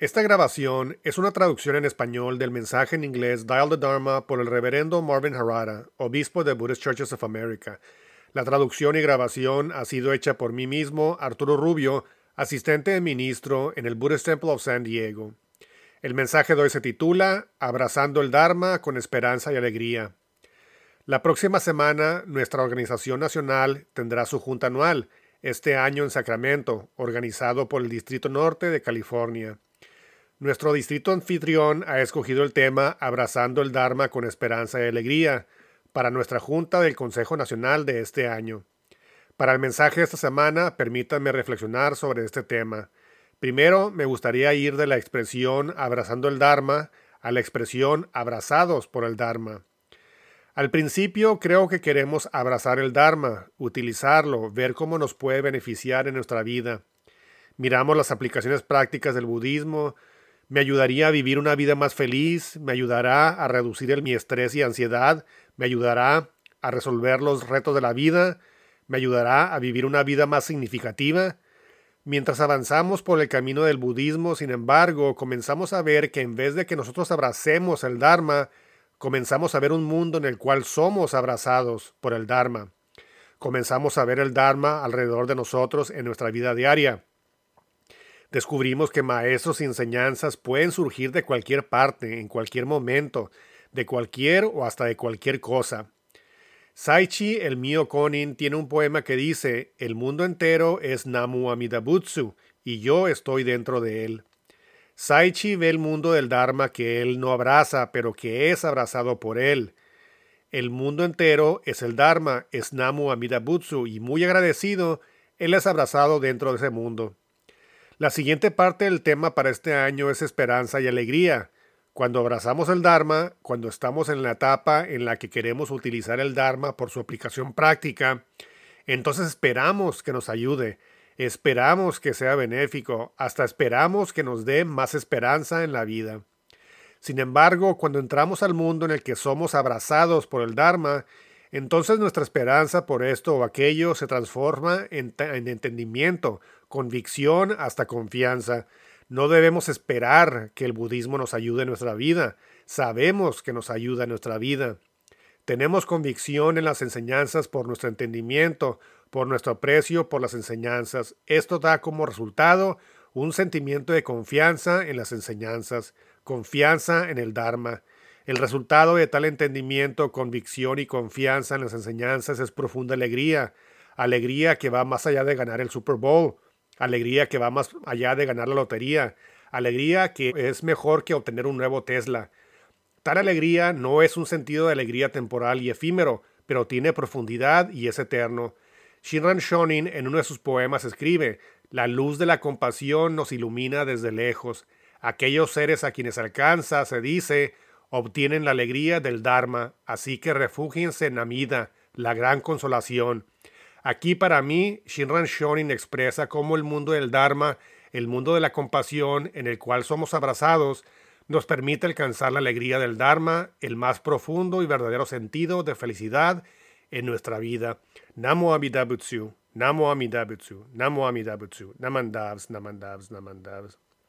Esta grabación es una traducción en español del mensaje en inglés Dial the Dharma por el reverendo Marvin Harada, obispo de Buddhist Churches of America. La traducción y grabación ha sido hecha por mí mismo, Arturo Rubio, asistente de ministro en el Buddhist Temple of San Diego. El mensaje de hoy se titula Abrazando el Dharma con esperanza y alegría. La próxima semana nuestra organización nacional tendrá su junta anual, este año en Sacramento, organizado por el Distrito Norte de California. Nuestro distrito anfitrión ha escogido el tema Abrazando el Dharma con esperanza y alegría para nuestra Junta del Consejo Nacional de este año. Para el mensaje de esta semana, permítanme reflexionar sobre este tema. Primero, me gustaría ir de la expresión abrazando el Dharma a la expresión abrazados por el Dharma. Al principio creo que queremos abrazar el Dharma, utilizarlo, ver cómo nos puede beneficiar en nuestra vida. Miramos las aplicaciones prácticas del budismo, me ayudaría a vivir una vida más feliz, me ayudará a reducir mi estrés y ansiedad, me ayudará a resolver los retos de la vida, me ayudará a vivir una vida más significativa. Mientras avanzamos por el camino del budismo, sin embargo, comenzamos a ver que en vez de que nosotros abracemos el Dharma, comenzamos a ver un mundo en el cual somos abrazados por el Dharma. Comenzamos a ver el Dharma alrededor de nosotros en nuestra vida diaria. Descubrimos que maestros y enseñanzas pueden surgir de cualquier parte, en cualquier momento, de cualquier o hasta de cualquier cosa. Saichi, el mío Konin, tiene un poema que dice, el mundo entero es Namu Amida Butsu, y yo estoy dentro de él. Saichi ve el mundo del Dharma que él no abraza, pero que es abrazado por él. El mundo entero es el Dharma, es Namu Amida Butsu, y muy agradecido, él es abrazado dentro de ese mundo. La siguiente parte del tema para este año es esperanza y alegría. Cuando abrazamos el Dharma, cuando estamos en la etapa en la que queremos utilizar el Dharma por su aplicación práctica, entonces esperamos que nos ayude, esperamos que sea benéfico, hasta esperamos que nos dé más esperanza en la vida. Sin embargo, cuando entramos al mundo en el que somos abrazados por el Dharma, entonces nuestra esperanza por esto o aquello se transforma en, entendimiento, convicción hasta confianza. No debemos esperar que el budismo nos ayude en nuestra vida. Sabemos que nos ayuda en nuestra vida. Tenemos convicción en las enseñanzas por nuestro entendimiento, por nuestro aprecio por las enseñanzas. Esto da como resultado un sentimiento de confianza en las enseñanzas, confianza en el Dharma. El resultado de tal entendimiento, convicción y confianza en las enseñanzas es profunda alegría, alegría que va más allá de ganar el Super Bowl, alegría que va más allá de ganar la lotería, alegría que es mejor que obtener un nuevo Tesla. Tal alegría no es un sentido de alegría temporal y efímero, pero tiene profundidad y es eterno. Shinran Shonin en uno de sus poemas escribe, La luz de la compasión nos ilumina desde lejos. Aquellos seres a quienes alcanza, se dice, obtienen la alegría del Dharma, así que refúgiense en Amida, la gran consolación. Aquí para mí, Shinran Shonin expresa cómo el mundo del Dharma, el mundo de la compasión en el cual somos abrazados, nos permite alcanzar la alegría del Dharma, el más profundo y verdadero sentido de felicidad en nuestra vida. Namo Amida Butsu, Namo Amida Butsu, Namo Amida Butsu, Namandavs, Namandavs, Namandavs.